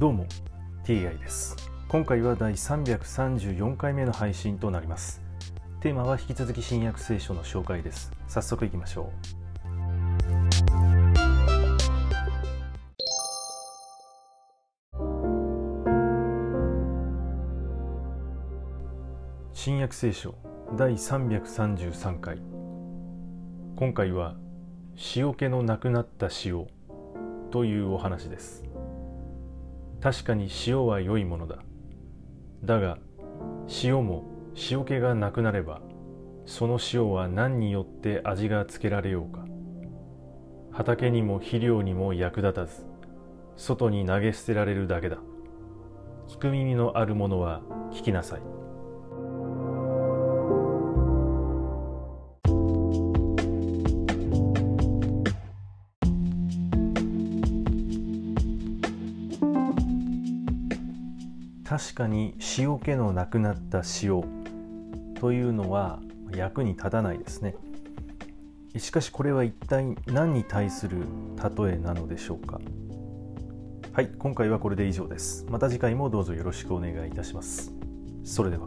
どうも TI です。今回は第334回目の配信となります。テーマは引き続き新約聖書の紹介です。早速いきましょう。新約聖書第333回。今回は塩気のなくなった塩というお話です。確かに塩は良いものだ。だが塩も塩気がなくなればその塩は何によって味がつけられようか。畑にも肥料にも役立たず外に投げ捨てられるだけだ。聞く耳のあるものは聞きなさい。確かに塩気のなくなった塩というのは役に立たないですね。しかしこれは一体何に対する例えなのでしょうか。はい今回はこれで以上です。また次回もどうぞよろしくお願いいたします。それでは。